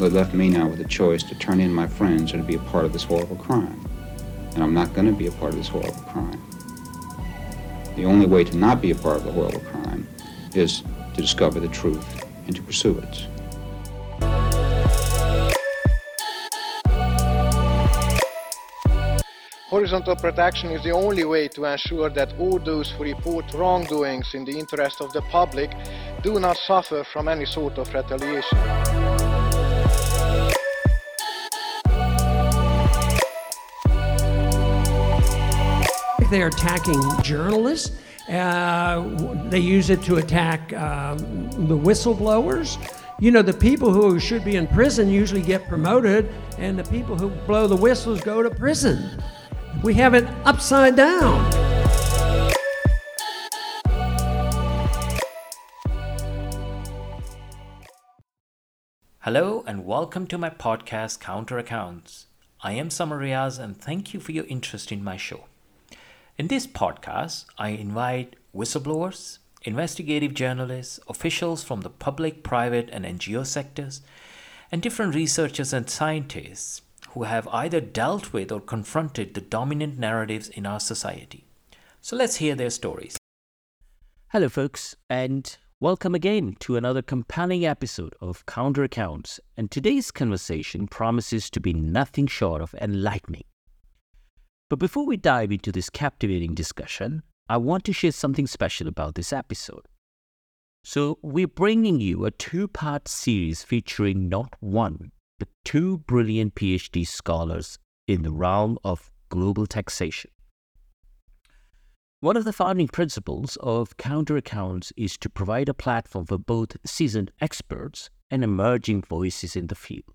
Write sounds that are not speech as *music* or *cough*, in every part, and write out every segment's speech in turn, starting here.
They left me now with a choice to turn in my friends or to be a part of this horrible crime. And I'm not going to be a part of this horrible crime. The only way to not be a part of the horrible crime is to discover the truth and to pursue it. Horizontal protection is the only way to ensure that all those who report wrongdoings in the interest of the public do not suffer from any sort of retaliation. They're attacking journalists. Uh, they use it to attack um, the whistleblowers. You know, the people who should be in prison usually get promoted, and the people who blow the whistles go to prison. We have it upside down. Hello and welcome to my podcast Counter Accounts. I am Samariaz and thank you for your interest in my show. In this podcast, I invite whistleblowers, investigative journalists, officials from the public, private, and NGO sectors, and different researchers and scientists who have either dealt with or confronted the dominant narratives in our society. So let's hear their stories. Hello, folks, and welcome again to another compelling episode of Counter Accounts. And today's conversation promises to be nothing short of enlightening. But before we dive into this captivating discussion, I want to share something special about this episode. So, we're bringing you a two part series featuring not one, but two brilliant PhD scholars in the realm of global taxation. One of the founding principles of Counter Accounts is to provide a platform for both seasoned experts and emerging voices in the field.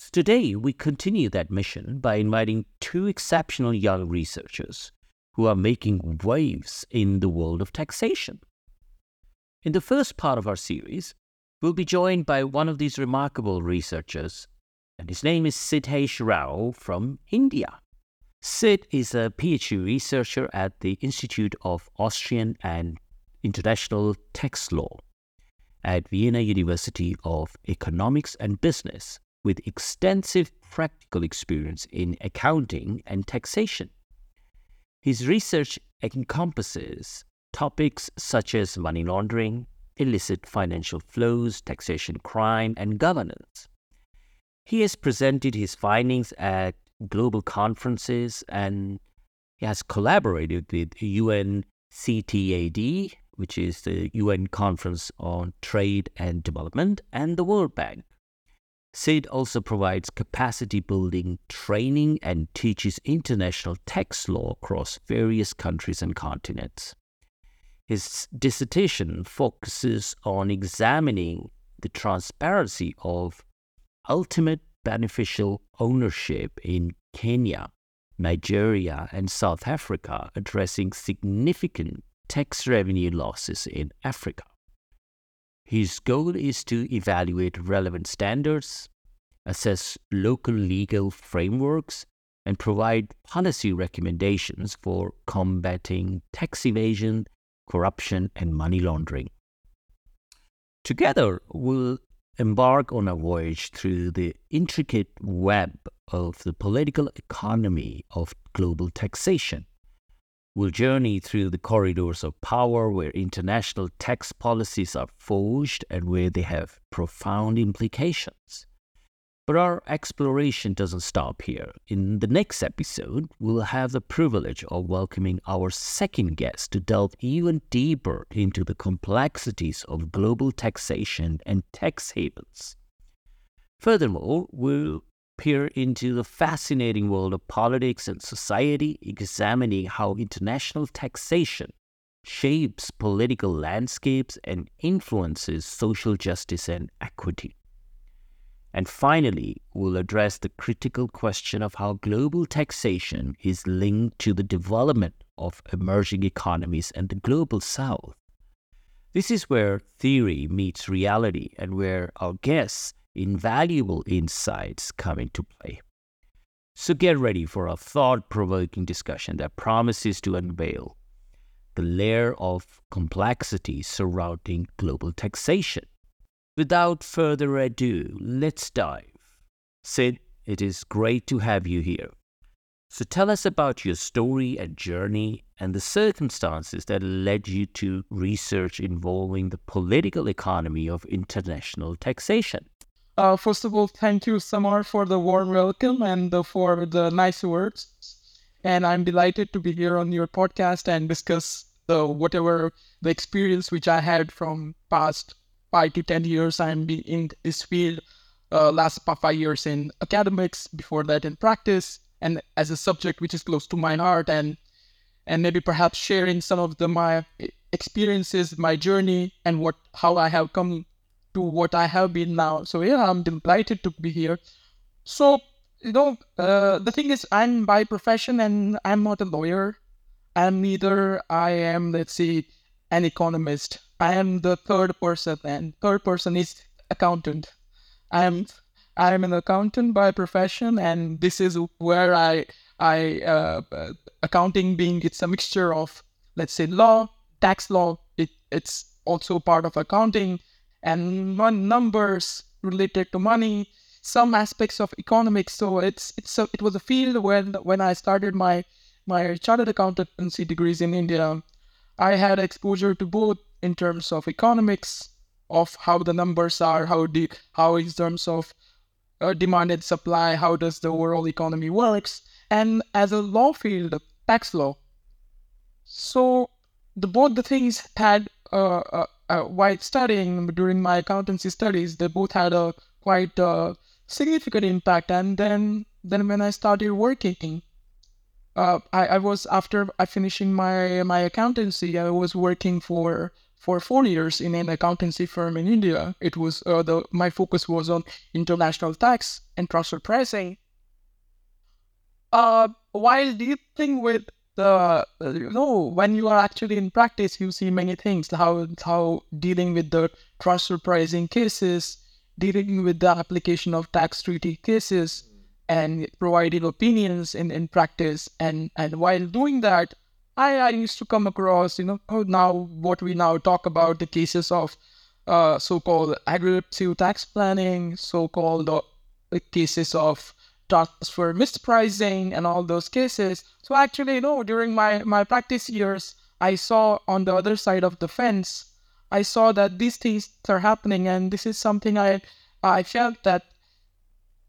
So today, we continue that mission by inviting two exceptional young researchers who are making waves in the world of taxation. In the first part of our series, we'll be joined by one of these remarkable researchers, and his name is Siddhesh Rao from India. Sid is a PhD researcher at the Institute of Austrian and International Tax Law at Vienna University of Economics and Business with extensive practical experience in accounting and taxation. His research encompasses topics such as money laundering, illicit financial flows, taxation crime, and governance. He has presented his findings at global conferences and he has collaborated with UNCTAD, which is the UN Conference on Trade and Development, and the World Bank. Sid also provides capacity building training and teaches international tax law across various countries and continents. His dissertation focuses on examining the transparency of ultimate beneficial ownership in Kenya, Nigeria, and South Africa, addressing significant tax revenue losses in Africa. His goal is to evaluate relevant standards, assess local legal frameworks, and provide policy recommendations for combating tax evasion, corruption, and money laundering. Together, we'll embark on a voyage through the intricate web of the political economy of global taxation will journey through the corridors of power where international tax policies are forged and where they have profound implications. But our exploration doesn't stop here. In the next episode, we'll have the privilege of welcoming our second guest to delve even deeper into the complexities of global taxation and tax havens. Furthermore, we'll peer into the fascinating world of politics and society, examining how international taxation shapes political landscapes and influences social justice and equity. And finally, we'll address the critical question of how global taxation is linked to the development of emerging economies and the global south. This is where theory meets reality and where our guests invaluable insights come into play. So get ready for a thought provoking discussion that promises to unveil the layer of complexity surrounding global taxation. without further ado, let's dive. Sid, it is great to have you here. So tell us about your story and journey and the circumstances that led you to research involving the political economy of international taxation. Uh, first of all, thank you, Samar, for the warm welcome and the, for the nice words. And I'm delighted to be here on your podcast and discuss the whatever the experience which I had from past five to ten years. I'm in this field. Uh, last five years in academics, before that in practice, and as a subject which is close to my heart and and maybe perhaps sharing some of the my experiences my journey and what how i have come to what i have been now. So yeah i'm delighted to be here. So you know uh, the thing is i'm by profession and i'm not a lawyer. I'm neither. I am let's say an economist. I am the third person and third person is accountant. I am I am an accountant by profession, and this is where I I uh, accounting being it's a mixture of let's say law, tax law. It, it's also part of accounting and numbers related to money, some aspects of economics. So it's it's a, it was a field when when I started my my chartered accountancy degrees in India, I had exposure to both in terms of economics, of how the numbers are, how the how in terms of uh, demand and supply, how does the overall economy works, and as a law field, tax law. So the both the things had uh, uh, uh, while studying during my accountancy studies, they both had a quite uh, significant impact. And then then when I started working, uh, I, I was after I finishing my my accountancy, I was working for for four years in an accountancy firm in India. It was uh, the my focus was on international tax and transfer pricing. Uh, while dealing with the you know when you are actually in practice, you see many things how how dealing with the transfer pricing cases, dealing with the application of tax treaty cases, and providing opinions in, in practice. And and while doing that, I, I used to come across, you know, oh, now what we now talk about the cases of uh, so-called aggressive tax planning, so-called uh, cases of transfer mispricing and all those cases. So actually, you know, during my, my practice years, I saw on the other side of the fence, I saw that these things are happening, and this is something I I felt that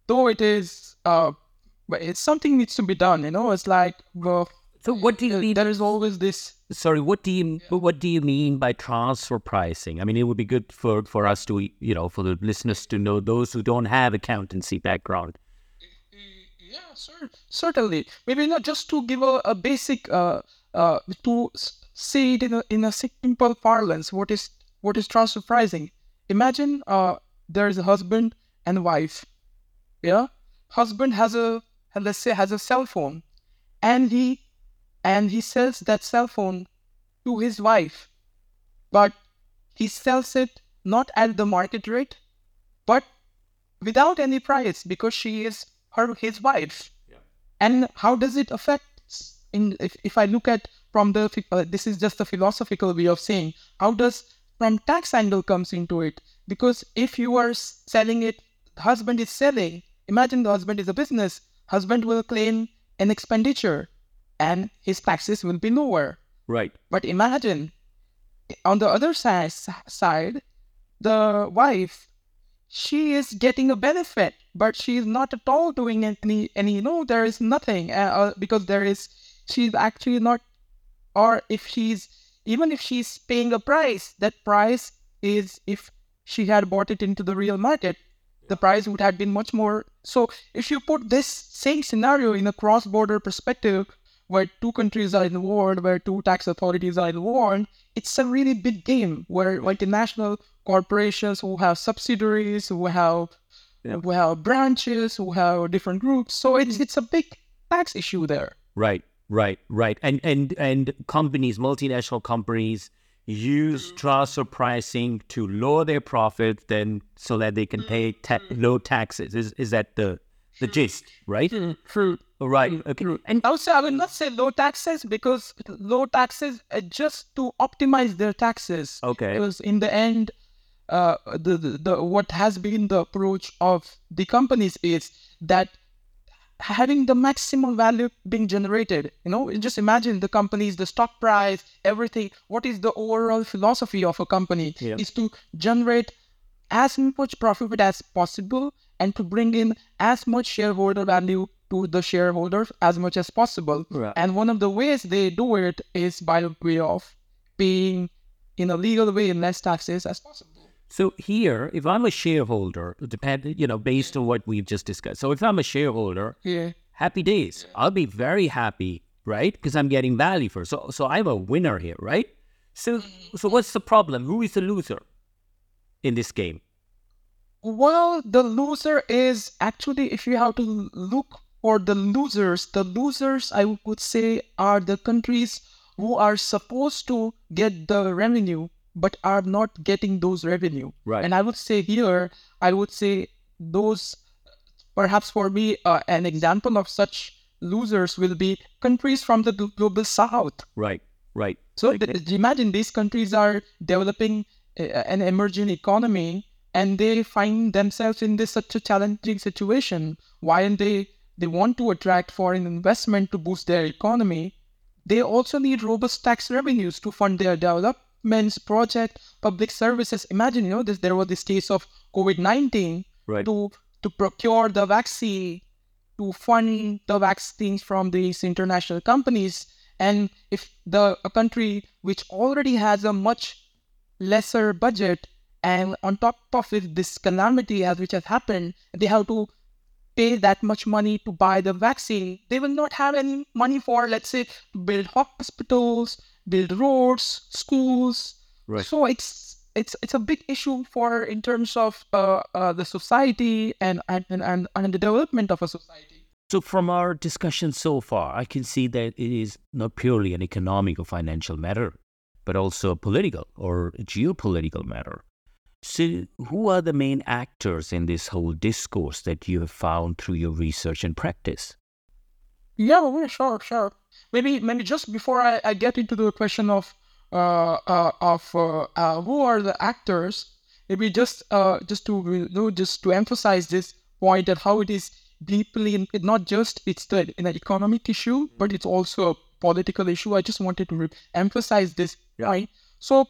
though it is uh, it's something needs to be done. You know, it's like well, so what do you mean? There is always this. Sorry, what do you what do you mean by transfer pricing? I mean, it would be good for for us to you know for the listeners to know those who don't have accountancy background. Yeah, sir, certainly. Maybe not just to give a, a basic uh uh to say it in a in a simple parlance. What is what is transfer pricing? Imagine uh there is a husband and wife. Yeah, husband has a let's say has a cell phone, and he and he sells that cell phone to his wife. But he sells it not at the market rate, but without any price because she is her his wife. Yeah. And how does it affect? In if, if I look at from the uh, this is just a philosophical way of saying how does from tax angle comes into it because if you are selling it, husband is selling. Imagine the husband is a business. Husband will claim an expenditure and his taxes will be lower. Right. But imagine on the other side, side the wife, she is getting a benefit, but she is not at all doing any, any you know, there is nothing uh, uh, because there is, she's actually not, or if she's, even if she's paying a price, that price is if she had bought it into the real market, the price would have been much more. So if you put this same scenario in a cross-border perspective, where two countries are involved, where two tax authorities are involved, it's a really big game where multinational corporations who have subsidiaries, who have yeah. who have branches, who have different groups. So it's mm-hmm. it's a big tax issue there. Right, right, right. And and and companies, multinational companies use mm. transfer pricing to lower their profits then so that they can pay ta- mm-hmm. low taxes. Is is that the the hmm. gist, right? Hmm, true. Right. Hmm, okay. And also, I will not say low taxes because low taxes are just to optimize their taxes. Okay. Because in the end, uh, the, the the what has been the approach of the companies is that having the maximum value being generated you know just imagine the companies the stock price everything what is the overall philosophy of a company Yeah. is to generate as much profit as possible and to bring in as much shareholder value to the shareholders as much as possible Right. and one of the ways they do it is by way of paying in a legal way less taxes as possible So here, if I'm a shareholder, depend you know, based on what we've just discussed. So if I'm a shareholder, yeah happy days. I'll be very happy, right? Because I'm getting value for. So so I'm a winner here, right? So so mm-hmm. what's the problem? Who is the loser in this game? Well, the loser is actually, if you have to look for the losers, the losers, I would say, are the countries who are supposed to get the revenue but are not getting those revenue. Right. And I would say here, I would say those, perhaps for me, uh, an example of such losers will be countries from the global south. Right, right. So th- imagine these countries are developing uh, an emerging economy and they find themselves in this such a challenging situation. While they they want to attract foreign investment to boost their economy, they also need robust tax revenues to fund their developments, project, public services. Imagine, you know, this there was this case of COVID nineteen Right. to to procure the vaccine, to fund the vaccines from these international companies. And if the a country which already has a much lesser budget and on top of it this calamity as which has happened, they have to pay that much money to buy the vaccine, they will not have any money for, let's say, build hospitals, build roads, schools. Right. So it's it's it's a big issue for in terms of uh, uh, the society and and, and and the development of a society. So from our discussion so far, I can see that it is not purely an economic or financial matter, but also a political or geopolitical matter. So who are the main actors in this whole discourse that you have found through your research and practice? Yeah, yeah, sure, sure. Maybe, maybe just before I, I get into the question of uh, uh of uh, uh, who are the actors, maybe just uh just to you know, just to emphasize this point that how it is deeply in, not just it's the an economic issue, but it's also a political issue. I just wanted to re- emphasize this point. So,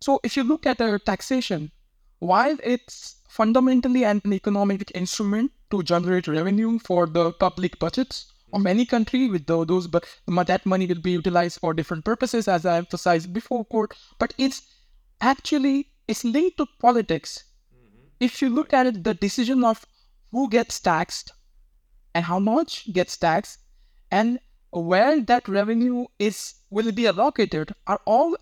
so if you look at the taxation, while it's fundamentally an economic instrument to generate revenue for the public budgets of any country, with those but that money will be utilized for different purposes, as I emphasized before, court. But it's actually it's linked to politics. If you look at it, the decision of who gets taxed and how much gets taxed and where that revenue is will be allocated are all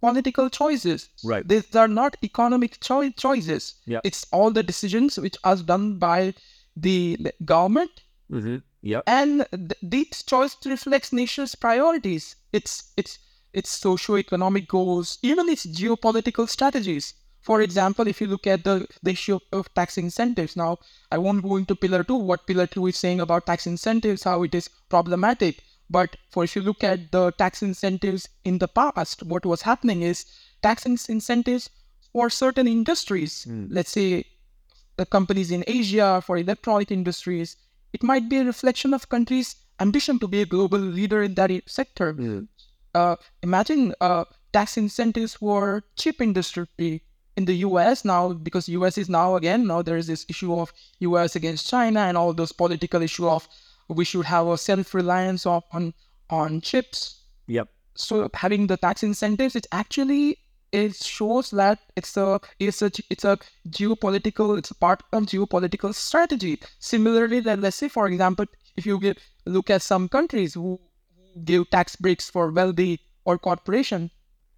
political choices. Right. These are not economic choi- choices. Yeah. It's all the decisions which are done by the the government Mm-hmm. Yeah. and th- this choice reflects nation's priorities. Its its its socio-economic goals even its geopolitical strategies. For example if you look at the, the issue of tax incentives now i won't go into pillar 2 what pillar 2 is saying about tax incentives how it is problematic. But for if you look at the tax incentives in the past what was happening is tax incentives for certain industries. Hmm. Let's say the companies in Asia for electronic industries, it might be a reflection of countries' ambition to be a global leader in that sector. Uh, imagine uh, tax incentives for chip industry in the US now, because US is now again now there is this issue of US against China and all those political issue of we should have a self-reliance of, on on chips Yep. so having the tax incentives it actually it shows that it's a it's a it's a geopolitical it's a part of geopolitical strategy. Similarly then let's say for example if you give, look at some countries who give tax breaks for wealthy or corporation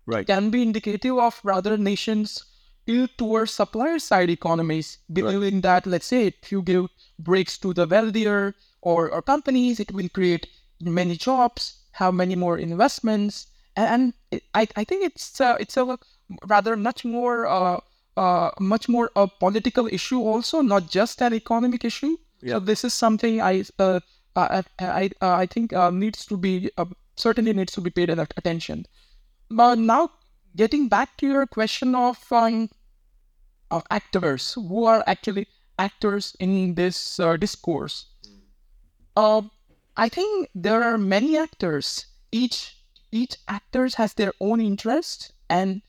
Right. can be indicative of rather nations tilt towards supplier side economies, believing that let's say if you give breaks to the wealthier or, or companies, it will create many jobs, have many more investments, and, I, I think it's uh, it's a rather much more uh, uh, much more a political issue also, not just an economic issue. So this is something I uh, I I, I think uh, needs to be uh, certainly needs to be paid at- attention. But now, getting back to your question of um, uh, actors who are actually actors in this uh, discourse. Uh, I think there are many actors. Each each actors has their own interest, and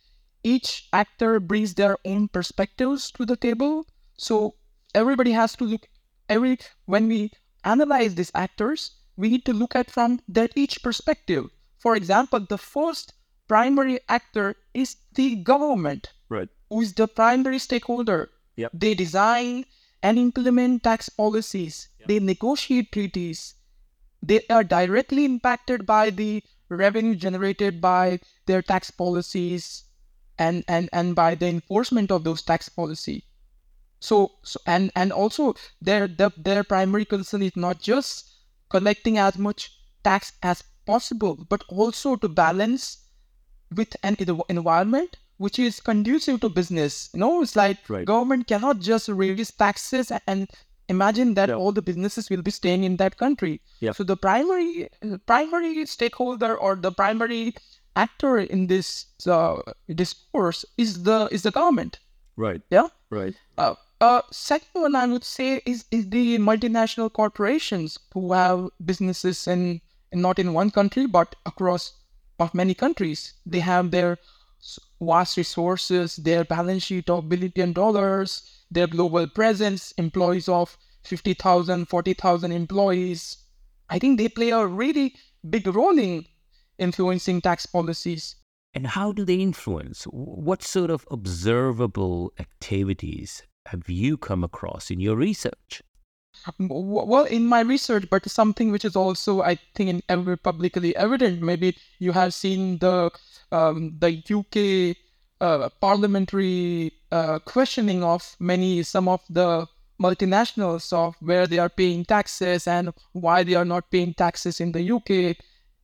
each actor brings their own perspectives to the table. So everybody has to look every when we analyze these actors, we need to look at from their each perspective. For example, the first primary actor is the government, Right. who is the primary stakeholder. Yep. They design and implement tax policies. They negotiate treaties. They are directly impacted by the revenue generated by their tax policies and, and, and by the enforcement of those tax policy. So, so and and also their the, their primary concern is not just collecting as much tax as possible, but also to balance with an environment which is conducive to business. You know, it's like Right. government cannot just raise taxes and imagine that all the businesses will be staying in that country. Yeah. So the primary primary stakeholder or the primary actor in this uh, discourse is the is the government. Right. Yeah. Right. Uh, uh, second one I would say is, is the multinational corporations who have businesses in, in not in one country but across of many countries. They have their vast resources, their balance sheet of billion dollars, their global presence, employees of 50,000, 40,000 employees. I think they play a really big role in influencing tax policies. And how do they influence? What sort of observable activities have you come across in your research? Well, in my research, but something which is also, I think, in ever publicly evident. Maybe you have seen the um, the UK uh, parliamentary uh, questioning of many some of the multinationals of where they are paying taxes and why they are not paying taxes in the UK,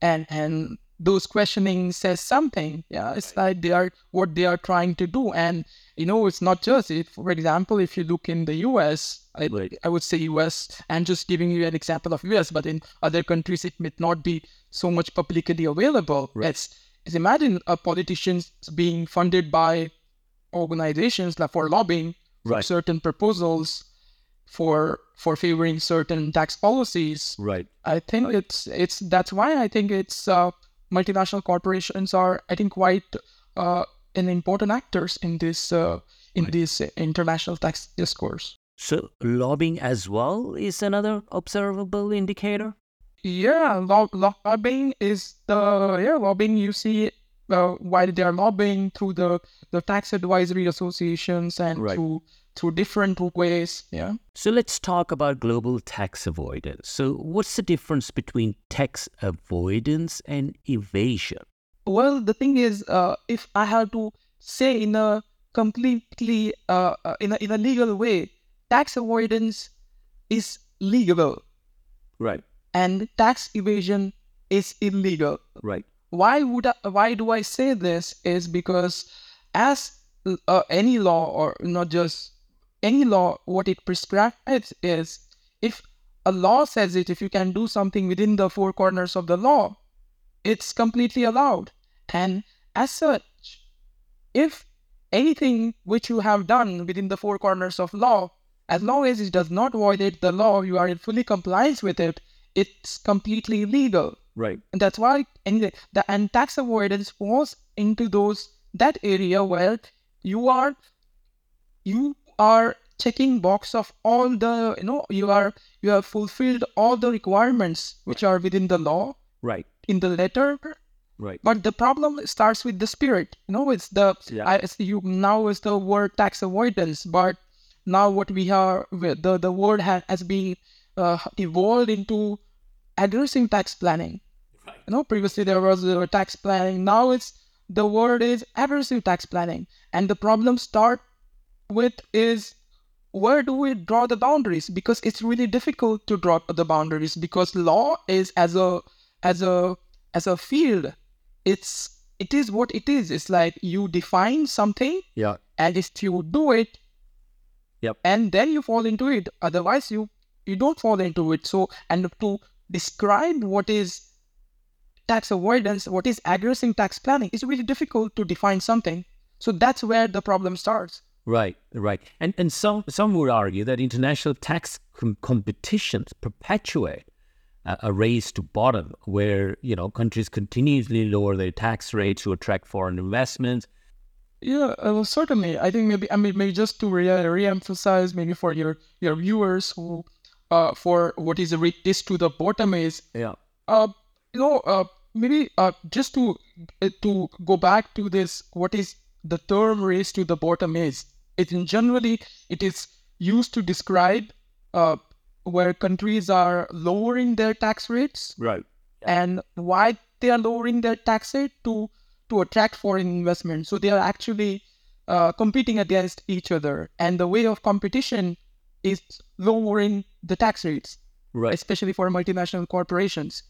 and and those questioning says something. Yeah, it's like they are what they are trying to do, and you know, it's not just if, for example, if you look in the US, I, Right. I would say US, and just giving you an example of US, but in other countries, it may not be so much publicly available. It's, it's imagine a politicians being funded by organizations like for lobbying for Right. certain proposals for for favoring certain tax policies. Right. I think it's it's that's why I think it's uh, multinational corporations are I think quite uh, an important actors in this uh, in this international tax discourse. So, lobbying as well is another observable indicator? Yeah, lo- lobbying is the yeah lobbying you see uh, why they are lobbying through the the tax advisory associations and Right. through through different ways. Yeah. So, let's talk about global tax avoidance. So, what's the difference between tax avoidance and evasion? Well, the thing is, uh, if I have to say in a completely uh, uh, in a in a legal way, tax avoidance is legal Right. And tax evasion is illegal. Right. Why would I, why do I say this? Is because as uh, any law or not just any law, what it prescribes is if a law says it, if you can do something within the four corners of the law, it's completely allowed. And as such, if anything which you have done within the four corners of law, as long as it does not violate the law, you are in fully compliance with it, it's completely legal. Right. And that's why anyway, the and tax avoidance falls into those that area where you are you are checking box of all the you know you are you have fulfilled all the requirements which are within the law Right. in the letter Right. but the problem starts with the spirit you know it's the Yeah. I, it's you now is the word tax avoidance but now what we are the the word ha, has been uh, evolved into aggressive tax planning. You know previously there was uh, tax planning now it's the word is aggressive tax planning. And the problem start with is where do we draw the boundaries? Because it's really difficult to draw the boundaries because law is as a as a as a field it's it is what it is. It's like you define something Yeah. and if you do it Yep. and then you fall into it. Otherwise you you don't fall into it so and to describe what is tax avoidance what is aggressive tax planning is really difficult to define something so that's where the problem starts Right, right. And and some some would argue that international tax com- competitions perpetuate a, a race to bottom, where you know countries continuously lower their tax rates to attract foreign investments. Yeah, uh, well, certainly. I think maybe I mean maybe just to re- re-emphasize maybe for your your viewers who uh for what is a race to the bottom is Yeah. uh you know uh maybe uh just to uh, to go back to this what is the term race to the bottom is it in generally it is used to describe uh where countries are lowering their tax rates Right. and why they are lowering their tax rate to to attract foreign investment so they are actually uh, competing against each other and the way of competition is lowering the tax rates Right. especially for multinational corporations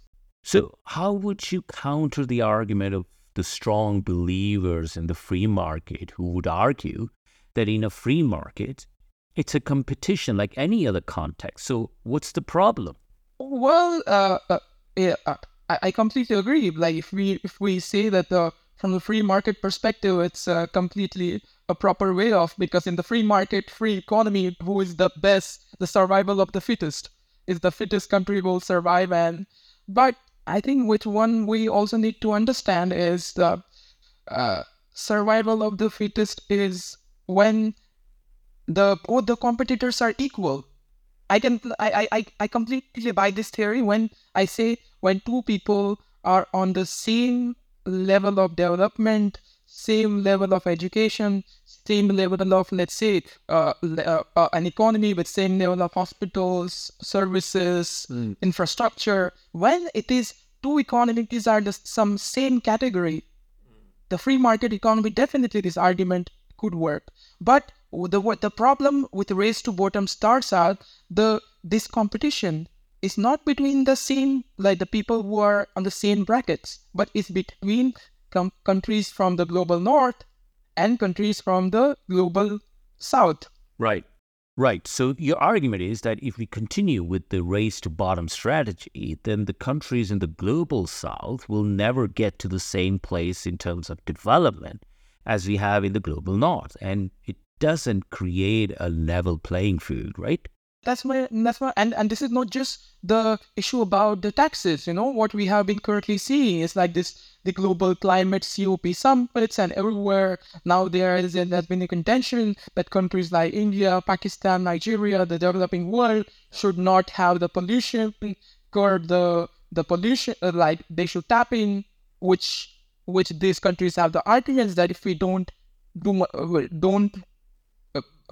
So, how would you counter the argument of the strong believers in the free market who would argue that in a free market, it's a competition like any other context? So, what's the problem? Well, uh, uh, yeah, uh, I, I completely agree. Like if we if we say that the from the free market perspective, it's uh, completely a proper way of because in the free market, free economy, who is the best? The survival of the fittest is the fittest country will survive. And but I think which one we also need to understand is the uh, survival of the fittest is when the both the competitors are equal I can I I I completely buy this theory when I say when two people are on the same level of development, same level of education, same level of let's say uh, uh, uh, an economy with same level of hospitals, services, infrastructure. When it is two economies are the some same category, the free market economy definitely this argument could work. But the the problem with race to bottom starts out the this competition is not between the same like the people who are on the same brackets but it's between com- countries from the global north and countries from the global south Right. Right. So your argument is that if we continue with the race to bottom strategy, then the countries in the global south will never get to the same place in terms of development as we have in the global north. And it doesn't create a level playing field, right? That's my that's my and and this is not just the issue about the taxes you know? What we have been currently seeing is like this the global climate cop summits and everywhere. Now there is there's been a contention that countries like india pakistan nigeria the developing world should not have the pollution curb the the pollution uh, like they should tap in which which these countries have the arguments that if we don't do uh, don't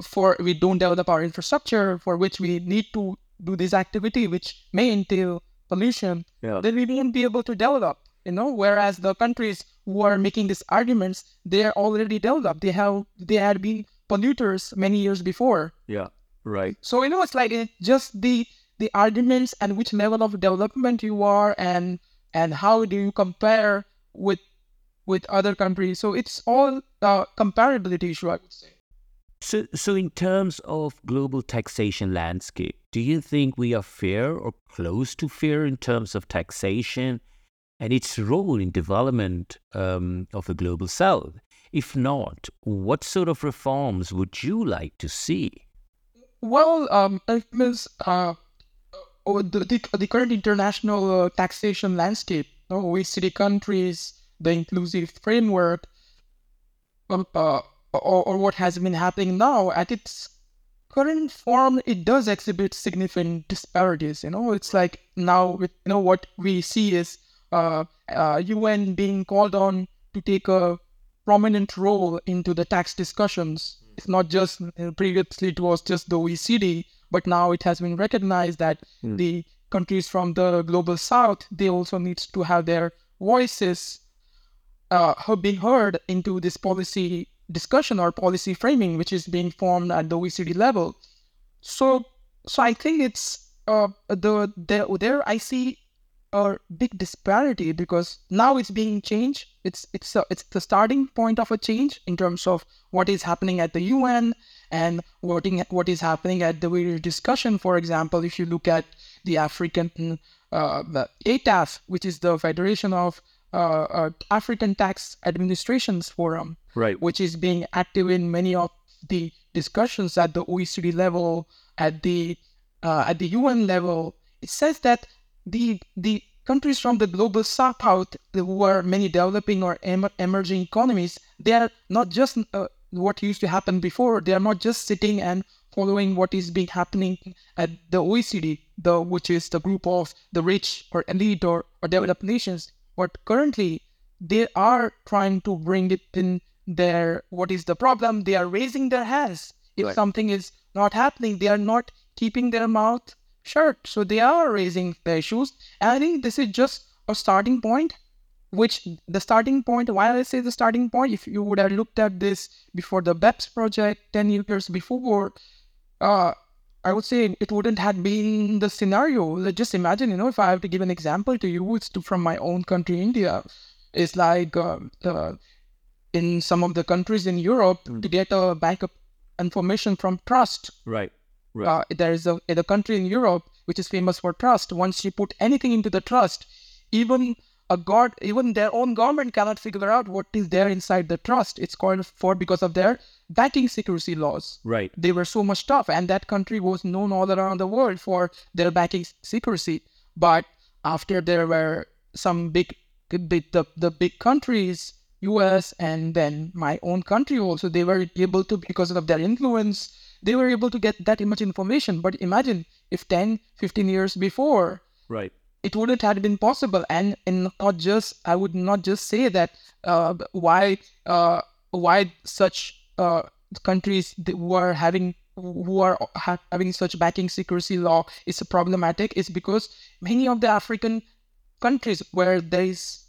for we don't develop our infrastructure for which we need to do this activity which may entail pollution Yeah. then we won't be able to develop you know whereas the countries who are making these arguments they are already developed they have they had been polluters many years before Yeah. Right. so you know it's like it's just the the arguments and which level of development you are and and how do you compare with with other countries so it's all uh, comparability issue i would say So, so in terms of global taxation landscape, do you think we are fair or close to fair in terms of taxation and its role in development um, of the global south? If not, what sort of reforms would you like to see? Well, um, it means uh, uh, the, the, current international uh, taxation landscape, OECD countries, the inclusive framework, um, uh, or, or what has been happening now at its current form, it does exhibit significant disparities. You know, it's like now, with, you know, what we see is uh, uh, UN being called on to take a prominent role into the tax discussions. It's not just uh, previously it was just the OECD, but now it has been recognized that the countries from the global south they also need to have their voices uh, been heard into this policy discussion or policy framing, which is being formed at the OECD level. So, so I think it's uh, the there there I see a big disparity because now it's being changed. It's it's a, it's the starting point of a change in terms of what is happening at the UN and what in, what is happening at the various discussion. For example, if you look at the African uh, the ATAF, which is the Federation of uh, uh, African Tax Administrations Forum, Right. which is being active in many of the discussions at the OECD level, at the uh, at the UN level, it says that the the countries from the global south who are many developing or em- emerging economies, they are not just uh, what used to happen before. They are not just sitting and following what is being happening at the OECD, the which is the group of the rich or elite or, or developed nations. But currently, they are trying to bring it in their what is the problem. They are raising their hands. If Right. something is not happening, they are not keeping their mouth shut. So they are raising the issues. And I think this is just a starting point which the starting point why i say the starting point if you would have looked at this before the beps project 10 years before uh i would say it wouldn't have been the scenario just imagine you know if i have to give an example to you it's to, from my own country india it's like uh, uh, in some of the countries in europe to get a backup information from trust Right. uh, there is a, in a country in Europe which is famous for trust. Once you put anything into the trust, even a god, even their own government cannot figure out what is there inside the trust. It's called for because of their banking secrecy laws. Right. They were so much tough, and that country was known all around the world for their banking secrecy. But after there were some big, the, the, the big countries, US and then my own country also, they were able to, because of their influence, they were able to get that much information. But imagine if 10, 15 years before, Right. It wouldn't have been possible and and not just i would not just say that uh, why uh, why such uh, countries who are having who are ha- having such banking secrecy law is problematic is because many of the african countries where there is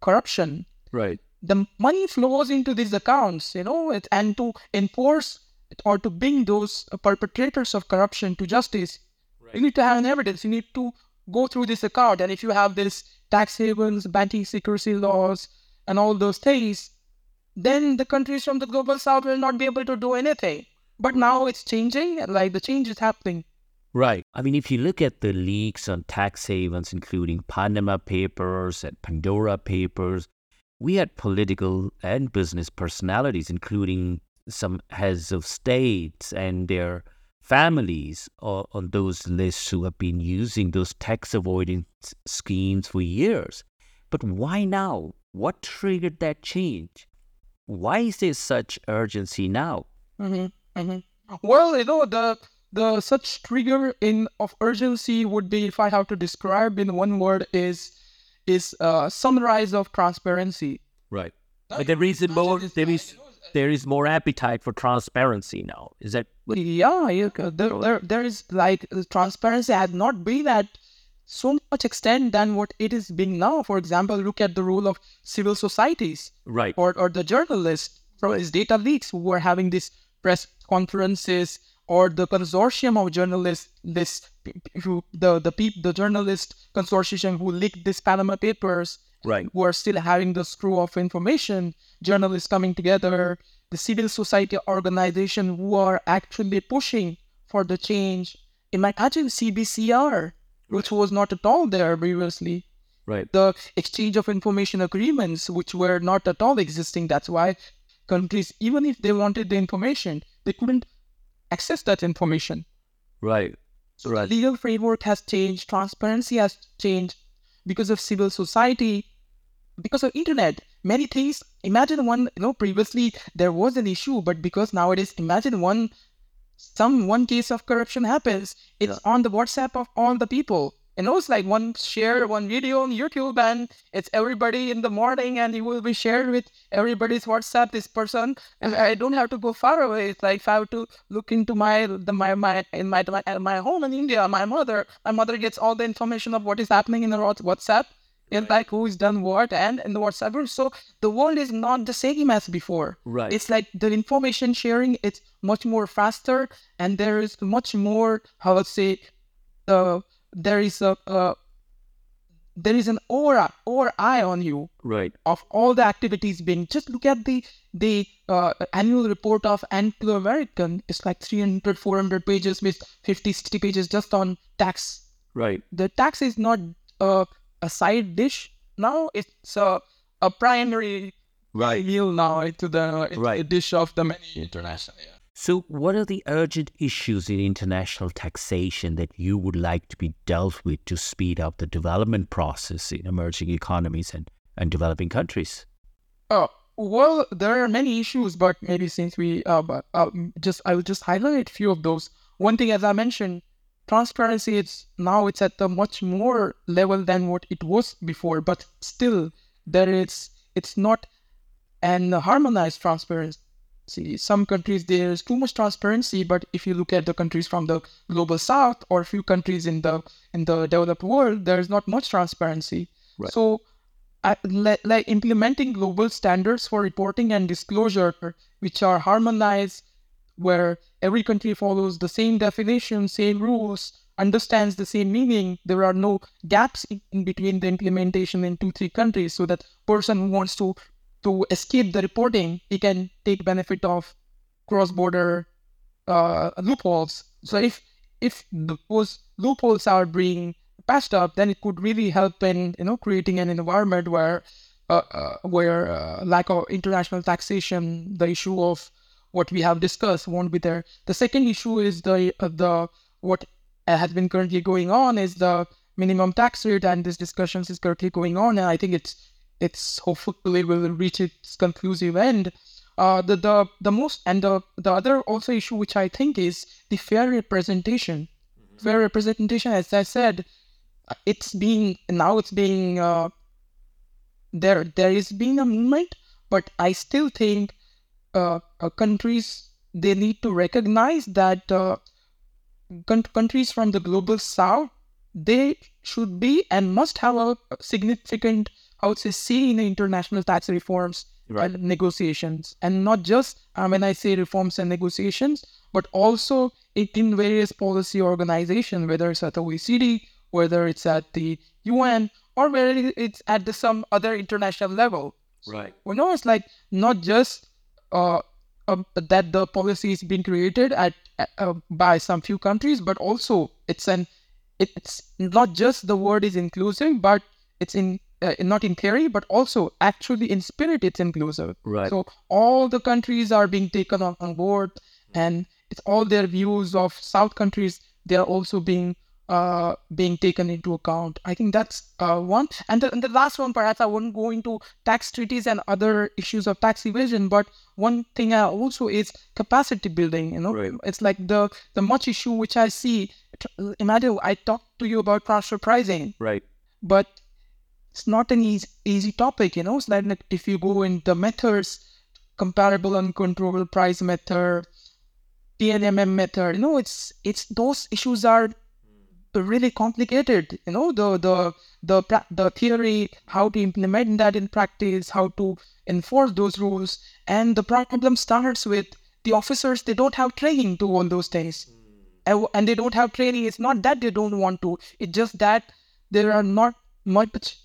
corruption Right. the money flows into these accounts, you know, it, and to enforce or to bring those perpetrators of corruption to justice, you need to have an evidence. You need to go through this account, and if you have this tax havens, banking secrecy laws, and all those things, then the countries from the global south will not be able to do anything. But now it's changing, like the change is happening. Right. I mean, if you look at the leaks on tax havens, including Panama Papers and Pandora Papers, we had political and business personalities, including some heads of states and their families on those lists who have been using those tax avoidance schemes for years. But why now? What triggered that change? Why is there such urgency now? Mm-hmm, mm-hmm. Well, you know, the the such trigger in of urgency would be, if I have to describe in one word, is is uh, sunrise of transparency. Right. But there is more. There is there is more appetite for transparency now. Is that what? Yeah, yeah. There, there, there is like transparency has not been at so much extent than what it is being now. For example, look at the role of civil societies. Right. or, or the journalists from his data leaks who are having these press conferences or the consortium of journalists this who the the peop, the journalist consortium who leaked these panama papers Right. who are still having the screw of information journalists coming together the civil society organization who are actually pushing for the change imagine cbcr which was not at all there previously Right. the exchange of information agreements, which were not at all existing. That's why countries, even if they wanted the information, they couldn't access that information. Right. So Right. the legal framework has changed, transparency has changed because of civil society, because of internet. Many things. Imagine one, you know, previously there was an issue, but because nowadays, imagine one, some one case of corruption happens, it's on the WhatsApp of all the people. You know, it's like one share one video on YouTube, and it's everybody in the morning, and it will be shared with everybody's WhatsApp. This person, and I don't have to go far away. It's like if I have to look into my the my my in my my, my home in India, my mother, my mother gets all the information of what is happening in the Whats- WhatsApp and like who's done what and in the WhatsApp group. So the world is not the same as before. Right. It's like the information sharing it's much more faster and there is much more how would say uh, there is a uh, there is an aura or eye on you Right. of all the activities being just look at the the uh, annual report of anglo american it's like 300 400 pages with 50 60 pages just on tax Right. the tax is not a, a side dish now it's a, a primary Right. meal now into the, into Right. the dish of the menu international yeah. So, what are the urgent issues in international taxation that you would like to be dealt with to speed up the development process in emerging economies and, and developing countries? Uh, well, there are many issues, but maybe since we uh, uh, just I will just highlight a few of those. One thing, as I mentioned, transparency. It's now it's at a much more level than what it was before, but still there is it's not an harmonized transparency see some countries there's too much transparency but if you look at the countries from the global south or a few countries in the in the developed world there's not much transparency Right. so uh, like, like implementing global standards for reporting and disclosure which are harmonized where every country follows the same definition same rules understands the same meaning there are no gaps in, in between the implementation in two three countries so that person who wants to to escape the reporting, he can take benefit of cross-border uh, loopholes. So if if those loopholes are being patched up, then it could really help in you know creating an environment where uh, uh, where uh, lack of international taxation, the issue of what we have discussed won't be there. The second issue is the uh, the what has been currently going on is the minimum tax rate, and this discussions is currently going on, and I think it's it's hopefully will reach its conclusive end. Uh, the, the the most and the the other also issue which I think is the fair representation. Fair representation, as I said, it's being now it's being uh, there there is being a movement, but I still think uh, uh, countries they need to recognize that uh, con- countries from the global south they should be and must have a significant I would say, see in the international tax reforms Right. and negotiations, and not just uh, when I say reforms and negotiations, but also in, in various policy organizations, whether it's at the OECD, whether it's at the UN, or whether it's at the, some other international level. Right. You know, it's like not just uh, uh, that the policy is being created at uh, by some few countries, but also it's an it's not just the word is inclusive, but it's in uh, not in theory, but also actually in spirit, it's inclusive. Right. So all the countries are being taken on, on board, and it's all their views of South countries. They are also being uh, being taken into account. I think that's uh, one. And the, and the last one, perhaps I wouldn't go into tax treaties and other issues of tax evasion, but one thing I also is capacity building. You know, Right. it's like the the much issue which I see. Imagine I talked to you about transfer pricing Right. but it's not an easy, easy topic you know? It's like like if you go in the methods comparable uncontrollable price method TNMM method you know it's it's those issues are really complicated you know? The the the the theory how to implement that in practice how to enforce those rules and the problem starts with the officers they don't have training to all those things. Hmm. And and they don't have training it's not that they don't want to it's just that there are not much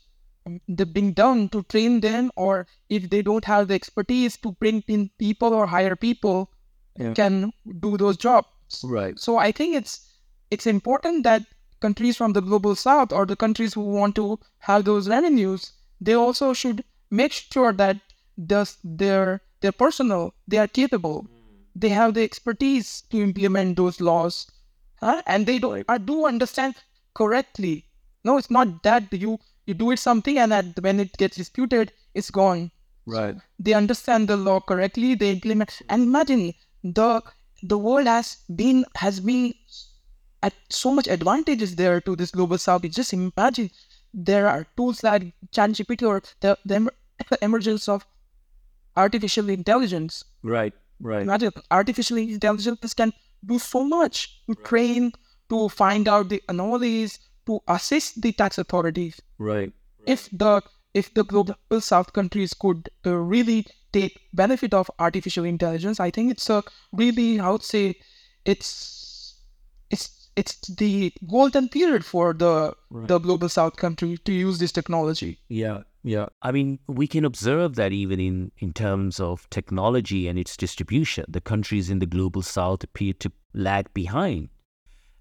the being done to train them or if they don't have the expertise to bring in people or hire people Yeah. can do those jobs Right. so i think it's it's important that countries from the global south or the countries who want to have those revenues they also should make sure that does their their personnel they are capable they have the expertise to implement those laws huh? and they do, I do understand correctly no it's not that you you do it something and that when it gets disputed it's gone Right. they understand the law correctly they implement and imagine the the world has been has been at so much advantages there to this global south just imagine there are tools like ChatGPT or the, the *laughs* emergence of artificial intelligence Right. Right. imagine artificial intelligence can do so much to train to find out the anomalies to assist the tax authorities Right. if the if the global south countries could uh, really take benefit of artificial intelligence i think it's a really i would say it's it's it's the golden period for the the global south country to use this technology Yeah, yeah. I mean, we can observe that even in, in terms of technology and its distribution, the countries in the global south appear to lag behind.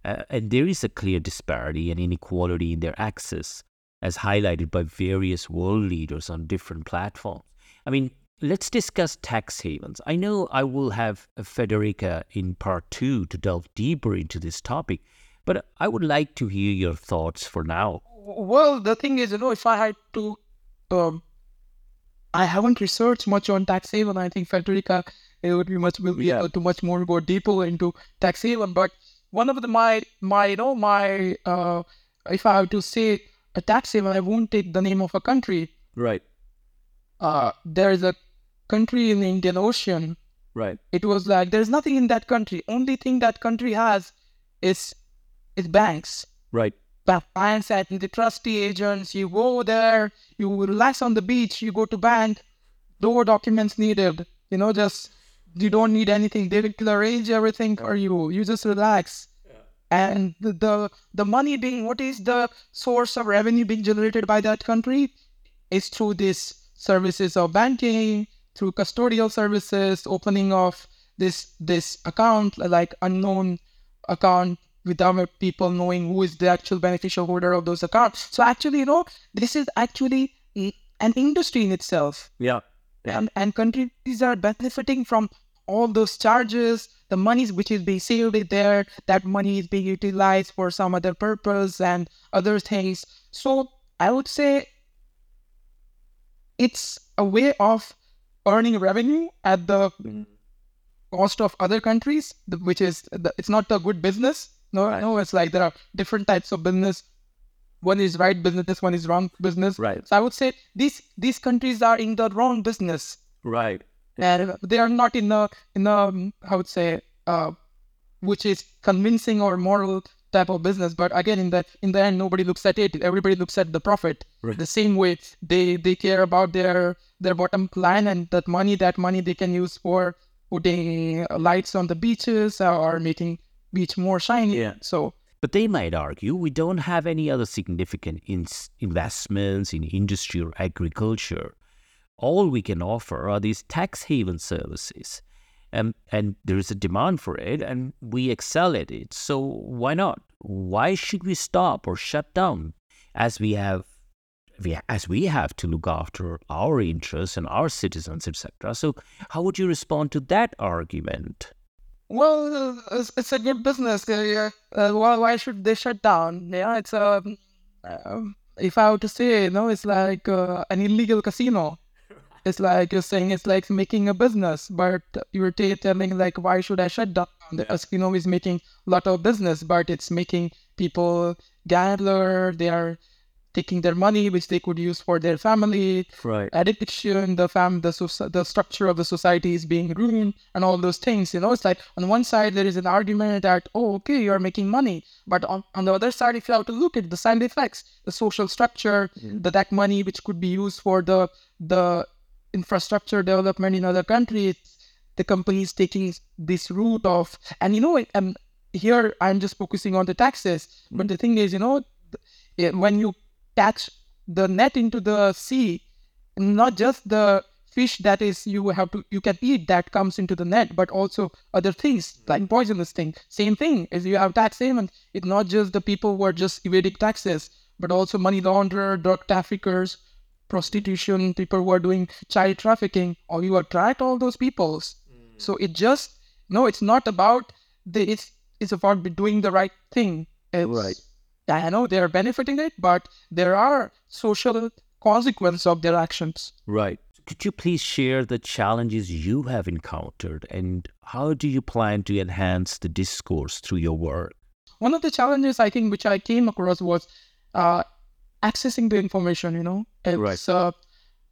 Uh, and there is a clear disparity and inequality in their access, as highlighted by various world leaders on different platforms. I mean, let's discuss tax havens. I know I will have Federica in part two to delve deeper into this topic, but I would like to hear your thoughts for now. Well, the thing is, you know, if I had to, um, I haven't researched much on tax haven. I think Federica it would be much will be Yeah. able to much more go deeper into tax haven. But one of the my my you know my uh, if I have to say a tax haven, I won't take the name of a country. Right, Uh, there's a country in the Indian Ocean. right, It was like there's nothing in that country. Only thing that country has is is banks. right, Ba- banks and the trustee agents. You go there, you relax on the beach, you go to bank, no documents needed. You know, just you don't need anything. They will arrange everything for you. You just relax. And the, the the money being what is the source of revenue being generated by that country is through these services of banking, through custodial services, opening of this this account like unknown account without people knowing who is the actual beneficial holder of those accounts. So actually, you know, this is actually an industry in itself. yeah, And, and countries are benefiting from all those charges, the monies which is being saved there, that money is being utilized for some other purpose and other things. So I would say it's a way of earning revenue at the cost of other countries, which is the, it's not a good business. No, no, it's like there are different types of business. One is right business, one is wrong business. Right. So I would say these these countries are in the wrong business, right, and they are not in a in a um, I would say uh, which is convincing or moral type of business. But again, in the in the end, nobody looks at it. Everybody looks at the profit. Right. The same way they they care about their their bottom line and that money that money they can use for putting lights on the beaches or making beach more shiny. Yeah. So But they might argue we don't have any other significant ins investments in industry or agriculture. All we can offer are these tax haven services. And, and there is a demand for it, and we excel at it. So why not? Why should we stop or shut down as we have as we have to look after our interests and our citizens, etc. So, how would you respond to that argument? Well, it's, it's a good business. Uh, uh, why, why should they shut down? Yeah, it's um, um, if I were to say, you know, it's like uh, an illegal casino. It's like you're saying it's like making a business, but you're t- telling like, why should I shut down? The casino is making a lot of business, but it's making people gambler. They are taking their money, which they could use for their family Right. addiction, the fam, the soci- the structure of the society is being ruined, and all those things. You know, it's like on one side there is an argument that oh, okay, you are making money, but on, on the other side, if you have to look at the side effects, the social structure, mm. the that money which could be used for the the infrastructure development in other countries, the companies taking this route of, and you know, um, here I'm just focusing on the taxes, but the thing is, you know, when you catch the net into the sea, not just the fish that is you have to you can eat that comes into the net but also other things like poisonous thing. Same thing as you have tax haven it's not just the people who are just evading taxes but also money launderer drug traffickers prostitution people who are doing child trafficking or you attract all those peoples so it just no it's not about the it's it's about doing the right thing it's, Right. I know they are benefiting it, but there are social consequences of their actions. Right. Could you please share the challenges you have encountered and how do you plan to enhance the discourse through your work? One of the challenges I think which I came across was uh, accessing the information. You know, it's Right. uh,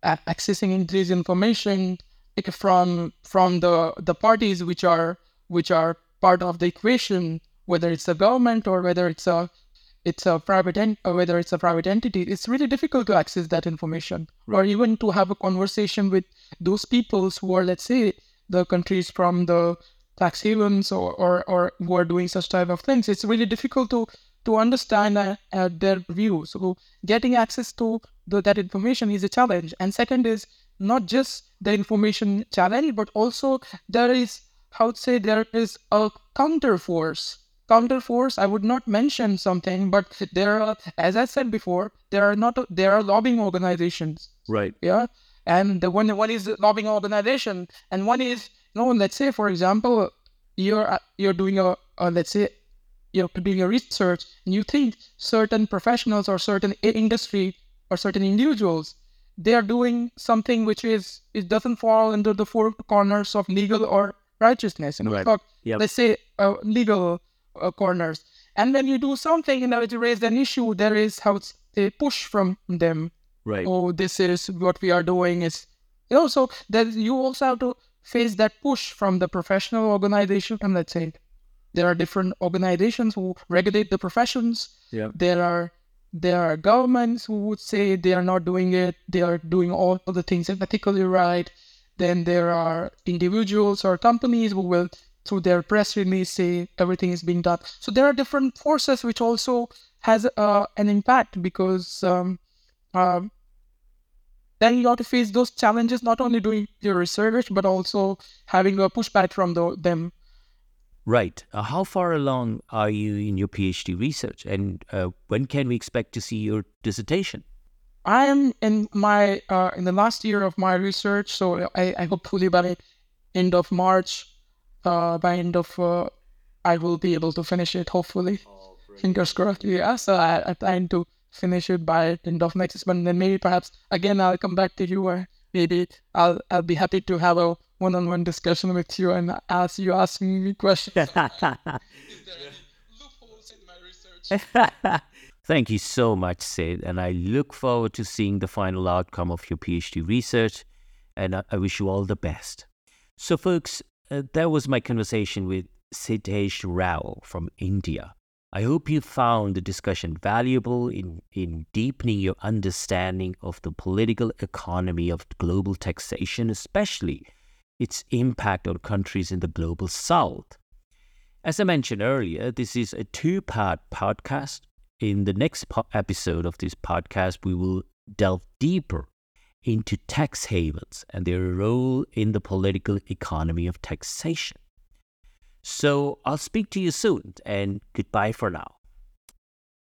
accessing this information from from the the parties which are which are part of the equation, whether it's a government or whether it's a it's a private en- whether it's a private entity, it's really difficult to access that information or even to have a conversation with those peoples who are, let's say, the countries from the tax havens or, or, or who are doing such type of things. It's really difficult to to understand uh, uh, their view. So getting access to the, that information is a challenge. And second is not just the information challenge, but also there is, how would say, there is a counter force counter force i would not mention something but there are as i said before there are not there are lobbying organizations Right. yeah and the one one is lobbying organization, and one is you know, let's say for example, you're you're doing a, a let's say you're doing your research, and you think certain professionals or certain industry or certain individuals they are doing something which is it doesn't fall under the four corners of legal or righteousness. And know, Right. so Yep. let's say uh, legal uh, corners, and when you do something, you know, to raise an issue, there is how a push from them. Right. Oh, this is what we are doing. Is you know, so that you also have to face that push from the professional organization. And let's say there are different organizations who regulate the professions. Yeah. There are there are governments who would say they are not doing it. They are doing all of the things ethically right. Then there are individuals or companies who will, through their press release, say everything is being done. So there are different forces which also has uh, an impact because um, um, then you have to face those challenges, not only doing your research but also having a pushback from the, them. Right. Uh, how far along are you in your PhD research, and uh, when can we expect to see your dissertation? I am in my uh, in the last year of my research, so I, I hopefully by end of March, uh, by end of uh, I will be able to finish it. Hopefully, fingers crossed. Yeah, so I, I plan to finish it by end of next month. Then maybe perhaps again I'll come back to you, or maybe I'll I'll be happy to have a one-on-one discussion with you and ask you asking me questions. *laughs* loopholes *laughs* in my research? Thank you so much, Sid, and I look forward to seeing the final outcome of your PhD research, and I, I wish you all the best. So, folks, uh, that was my conversation with Siddhesh Rao from India. I hope you found the discussion valuable in, in deepening your understanding of the political economy of global taxation, especially its impact on countries in the global south. As I mentioned earlier, this is a two part podcast. In the next po- episode of this podcast, we will delve deeper into tax havens and their role in the political economy of taxation. So I'll speak to you soon and goodbye for now.